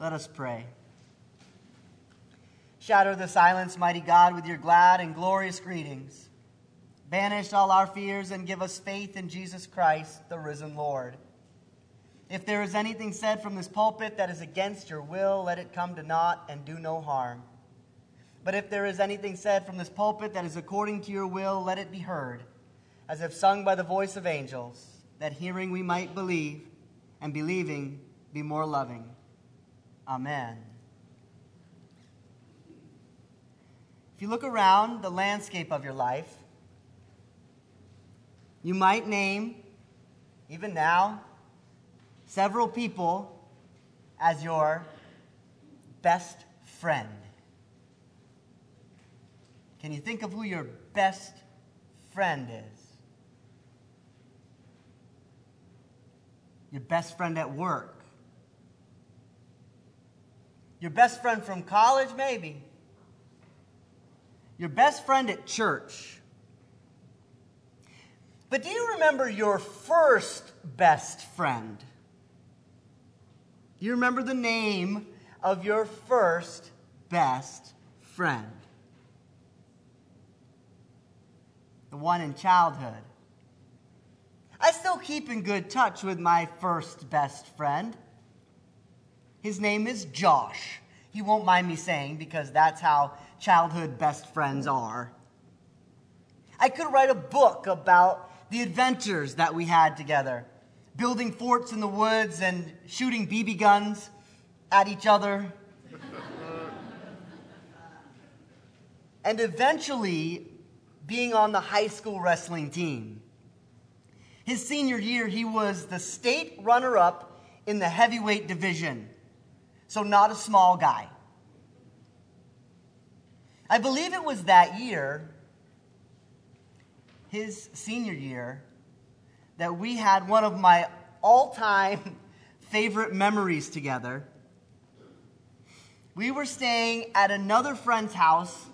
Let us pray. Shatter the silence, mighty God, with your glad and glorious greetings. Banish all our fears and give us faith in Jesus Christ, the risen Lord. If there is anything said from this pulpit that is against your will, let it come to naught and do no harm. But if there is anything said from this pulpit that is according to your will, let it be heard, as if sung by the voice of angels, that hearing we might believe, and believing be more loving. Amen. If you look around the landscape of your life, you might name, even now, several people as your best friend. Can you think of who your best friend is? Your best friend at work. Your best friend from college, maybe. Your best friend at church. But do you remember your first best friend? Do You remember the name of your first best friend? The one in childhood. I still keep in good touch with my first best friend. His name is Josh. He won't mind me saying because that's how childhood best friends are. I could write a book about the adventures that we had together, building forts in the woods and shooting BB guns at each other. and eventually being on the high school wrestling team. His senior year, he was the state runner up in the heavyweight division, so not a small guy. I believe it was that year, his senior year, that we had one of my all time favorite memories together. We were staying at another friend's house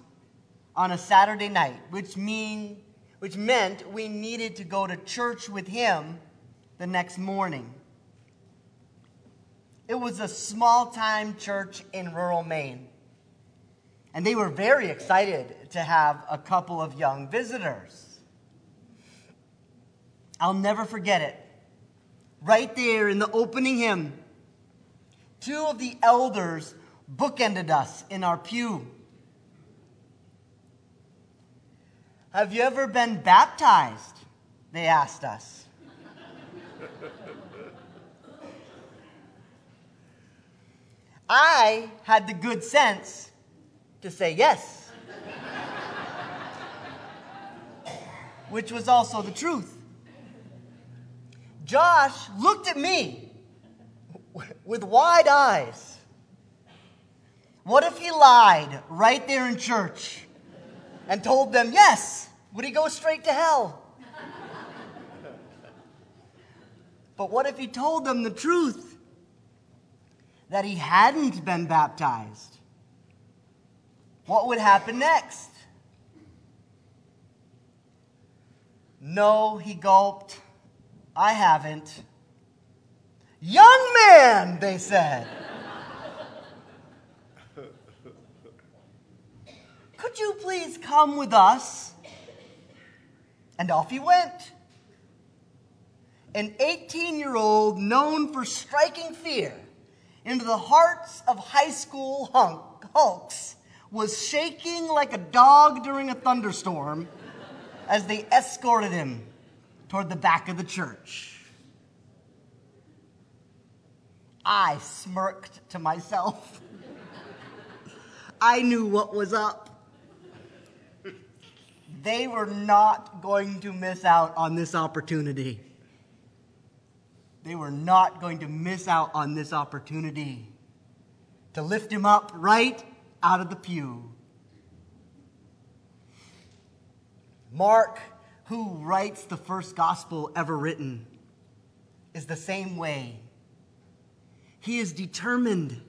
on a Saturday night, which, mean, which meant we needed to go to church with him the next morning. It was a small time church in rural Maine. And they were very excited to have a couple of young visitors. I'll never forget it. Right there in the opening hymn, two of the elders bookended us in our pew. Have you ever been baptized? They asked us. I had the good sense to say yes, which was also the truth. Josh looked at me with wide eyes. What if he lied right there in church and told them yes? Would he go straight to hell? But what if he told them the truth? That he hadn't been baptized? What would happen next? No, he gulped. I haven't. Young man, they said. Could you please come with us? And off he went. An 18 year old known for striking fear into the hearts of high school hunk, hulks was shaking like a dog during a thunderstorm as they escorted him toward the back of the church. I smirked to myself. I knew what was up. They were not going to miss out on this opportunity. They were not going to miss out on this opportunity to lift him up right out of the pew. Mark, who writes the first gospel ever written, is the same way. He is determined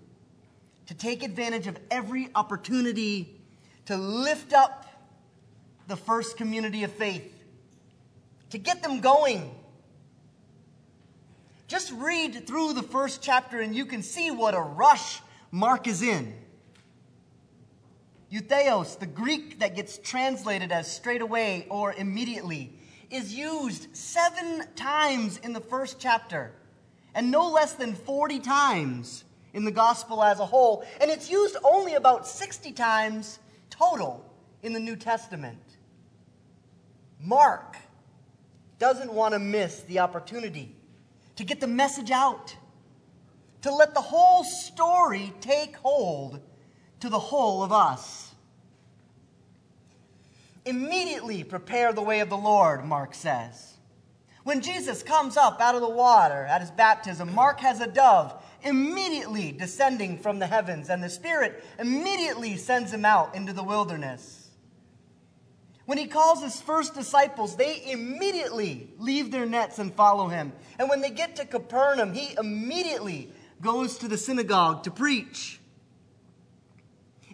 to take advantage of every opportunity to lift up the first community of faith, to get them going. Just read through the first chapter and you can see what a rush Mark is in. Eutheos, the Greek that gets translated as straight away or immediately, is used seven times in the first chapter and no less than 40 times in the gospel as a whole. And it's used only about 60 times total in the New Testament. Mark doesn't want to miss the opportunity to get the message out, to let the whole story take hold to the whole of us. Immediately prepare the way of the Lord, Mark says. When Jesus comes up out of the water at his baptism, Mark has a dove immediately descending from the heavens, and the Spirit immediately sends him out into the wilderness. When he calls his first disciples, they immediately leave their nets and follow him. And when they get to Capernaum, he immediately goes to the synagogue to preach.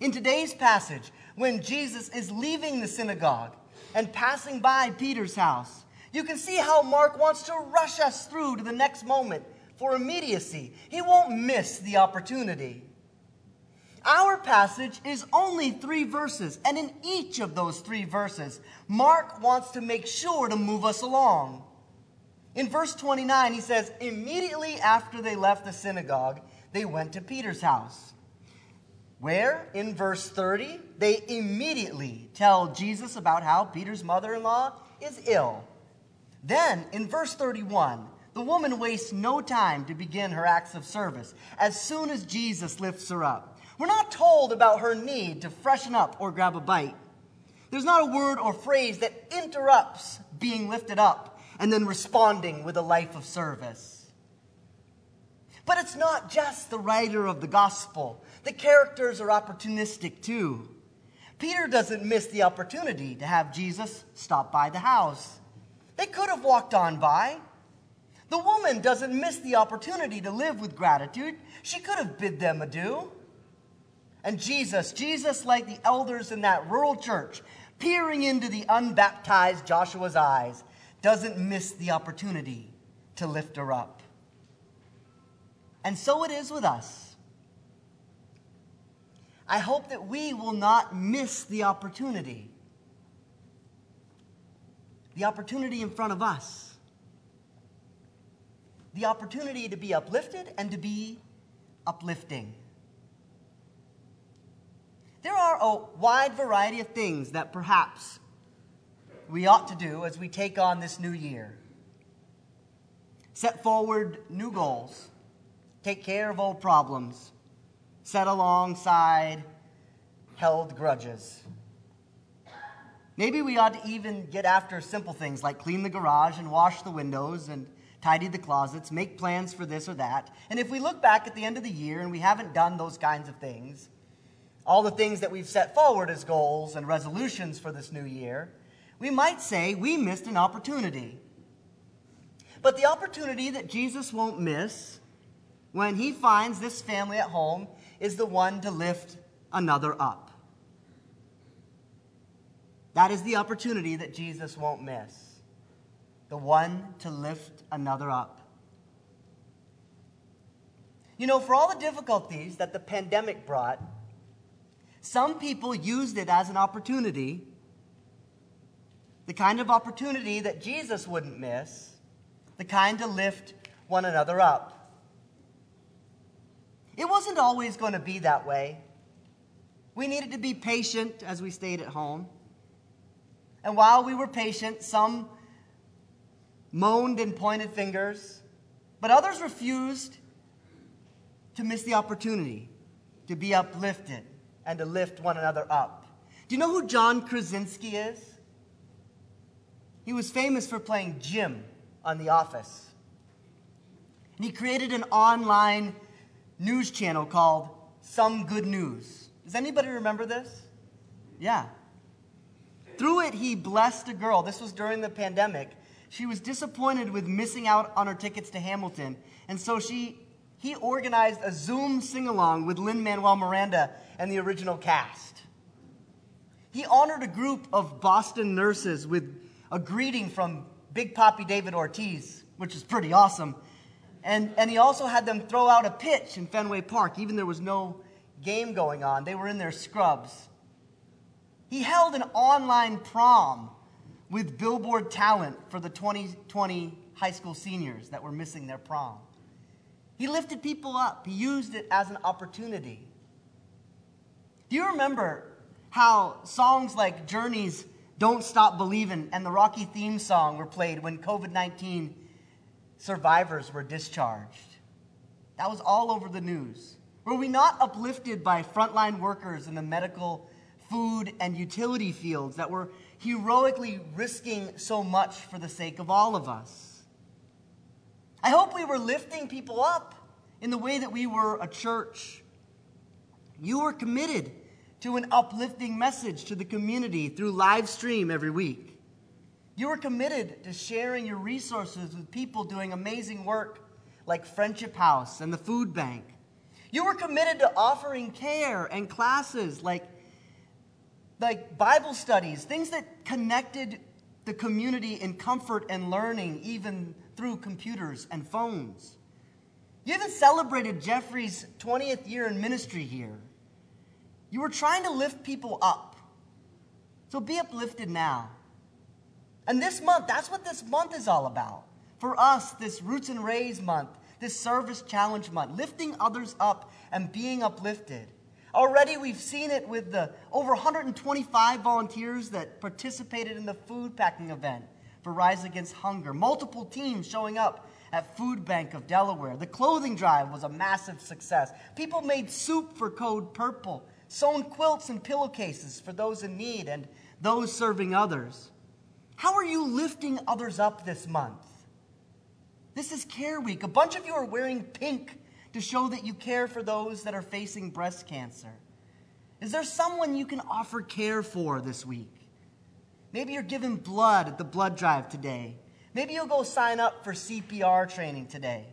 In today's passage, when Jesus is leaving the synagogue and passing by Peter's house, you can see how Mark wants to rush us through to the next moment for immediacy. He won't miss the opportunity. Our passage is only three verses, and in each of those three verses, Mark wants to make sure to move us along. In verse 29, he says, Immediately after they left the synagogue, they went to Peter's house. Where, in verse 30, they immediately tell Jesus about how Peter's mother in law is ill. Then, in verse 31, the woman wastes no time to begin her acts of service as soon as Jesus lifts her up. We're not told about her need to freshen up or grab a bite. There's not a word or phrase that interrupts being lifted up and then responding with a life of service. But it's not just the writer of the gospel, the characters are opportunistic too. Peter doesn't miss the opportunity to have Jesus stop by the house. They could have walked on by. The woman doesn't miss the opportunity to live with gratitude. She could have bid them adieu. And Jesus, Jesus, like the elders in that rural church, peering into the unbaptized Joshua's eyes, doesn't miss the opportunity to lift her up. And so it is with us. I hope that we will not miss the opportunity. The opportunity in front of us. The opportunity to be uplifted and to be uplifting. There are a wide variety of things that perhaps we ought to do as we take on this new year. Set forward new goals, take care of old problems, set alongside held grudges. Maybe we ought to even get after simple things like clean the garage and wash the windows and tidy the closets, make plans for this or that. And if we look back at the end of the year and we haven't done those kinds of things, all the things that we've set forward as goals and resolutions for this new year, we might say we missed an opportunity. But the opportunity that Jesus won't miss when he finds this family at home is the one to lift another up. That is the opportunity that Jesus won't miss. The one to lift another up. You know, for all the difficulties that the pandemic brought, some people used it as an opportunity, the kind of opportunity that Jesus wouldn't miss, the kind to lift one another up. It wasn't always going to be that way. We needed to be patient as we stayed at home. And while we were patient, some moaned and pointed fingers, but others refused to miss the opportunity to be uplifted and to lift one another up. Do you know who John Krasinski is? He was famous for playing Jim on The Office. And he created an online news channel called Some Good News. Does anybody remember this? Yeah. Through it, he blessed a girl. This was during the pandemic. She was disappointed with missing out on her tickets to Hamilton. And so she, he organized a Zoom sing along with Lin Manuel Miranda and the original cast. He honored a group of Boston nurses with a greeting from Big Papi David Ortiz, which is pretty awesome. And, and he also had them throw out a pitch in Fenway Park, even there was no game going on. They were in their scrubs. He held an online prom with Billboard talent for the 2020 high school seniors that were missing their prom. He lifted people up, he used it as an opportunity. Do you remember how songs like Journey's Don't Stop Believing and the Rocky theme song were played when COVID 19 survivors were discharged? That was all over the news. Were we not uplifted by frontline workers in the medical, food, and utility fields that were heroically risking so much for the sake of all of us? I hope we were lifting people up in the way that we were a church. You were committed to an uplifting message to the community through live stream every week. You were committed to sharing your resources with people doing amazing work like Friendship House and the Food Bank. You were committed to offering care and classes like, like Bible studies, things that connected the community in comfort and learning, even through computers and phones. You even celebrated Jeffrey's 20th year in ministry here. You were trying to lift people up. So be uplifted now. And this month, that's what this month is all about. For us, this Roots and Raise month, this Service Challenge month, lifting others up and being uplifted. Already we've seen it with the over 125 volunteers that participated in the food packing event for Rise Against Hunger. Multiple teams showing up at Food Bank of Delaware. The clothing drive was a massive success. People made soup for Code Purple sewn quilts and pillowcases for those in need and those serving others. How are you lifting others up this month? This is Care Week. A bunch of you are wearing pink to show that you care for those that are facing breast cancer. Is there someone you can offer care for this week? Maybe you're giving blood at the blood drive today. Maybe you'll go sign up for CPR training today.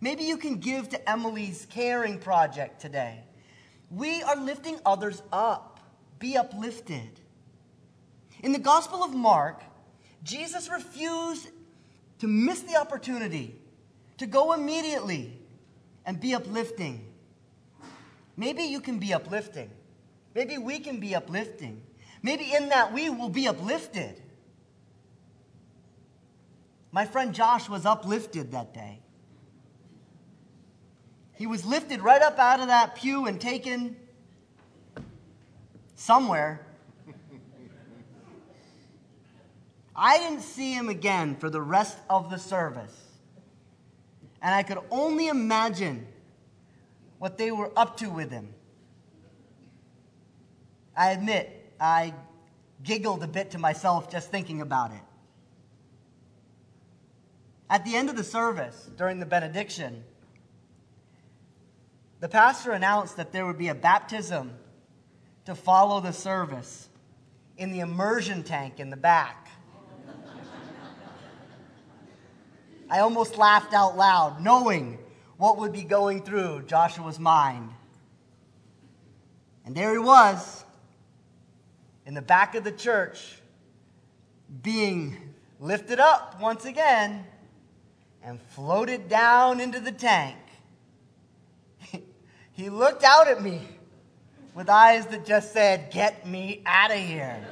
Maybe you can give to Emily's caring project today. We are lifting others up. Be uplifted. In the Gospel of Mark, Jesus refused to miss the opportunity to go immediately and be uplifting. Maybe you can be uplifting. Maybe we can be uplifting. Maybe in that we will be uplifted. My friend Josh was uplifted that day. He was lifted right up out of that pew and taken somewhere. I didn't see him again for the rest of the service. And I could only imagine what they were up to with him. I admit, I giggled a bit to myself just thinking about it. At the end of the service, during the benediction, the pastor announced that there would be a baptism to follow the service in the immersion tank in the back. I almost laughed out loud, knowing what would be going through Joshua's mind. And there he was, in the back of the church, being lifted up once again and floated down into the tank. He looked out at me with eyes that just said, Get me out of here.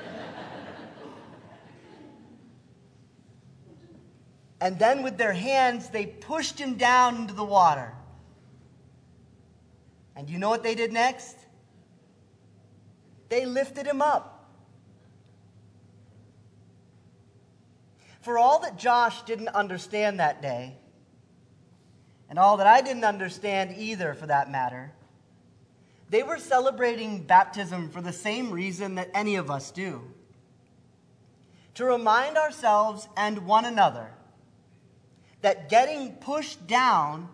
and then with their hands, they pushed him down into the water. And you know what they did next? They lifted him up. For all that Josh didn't understand that day, and all that I didn't understand either, for that matter, they were celebrating baptism for the same reason that any of us do to remind ourselves and one another that getting pushed down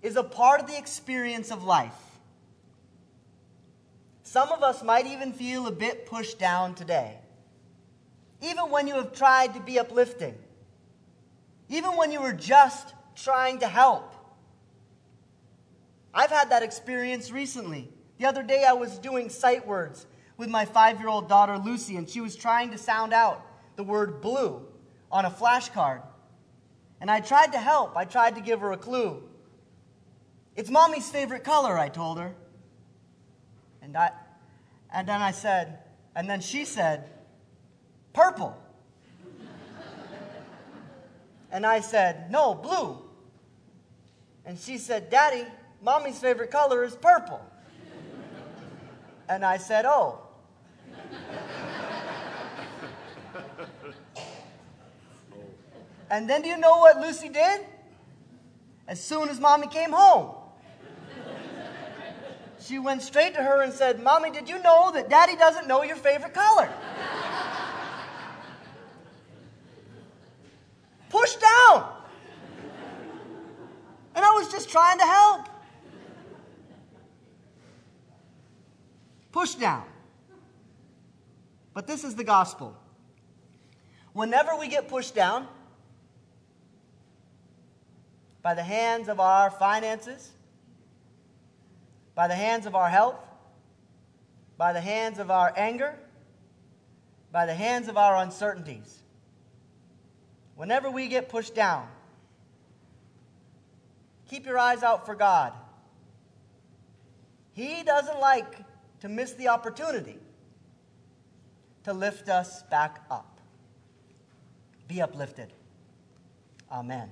is a part of the experience of life. Some of us might even feel a bit pushed down today, even when you have tried to be uplifting, even when you were just trying to help. I've had that experience recently. The other day, I was doing sight words with my five year old daughter, Lucy, and she was trying to sound out the word blue on a flashcard. And I tried to help, I tried to give her a clue. It's mommy's favorite color, I told her. And I and then I said, and then she said, purple. and I said, no, blue. And she said, Daddy, mommy's favorite color is purple. and I said, oh. and then do you know what Lucy did? As soon as mommy came home, she went straight to her and said, Mommy, did you know that daddy doesn't know your favorite color? Push down. And I was just trying to help. Push down. But this is the gospel. Whenever we get pushed down by the hands of our finances, by the hands of our health, by the hands of our anger, by the hands of our uncertainties. Whenever we get pushed down, keep your eyes out for God. He doesn't like to miss the opportunity to lift us back up. Be uplifted. Amen.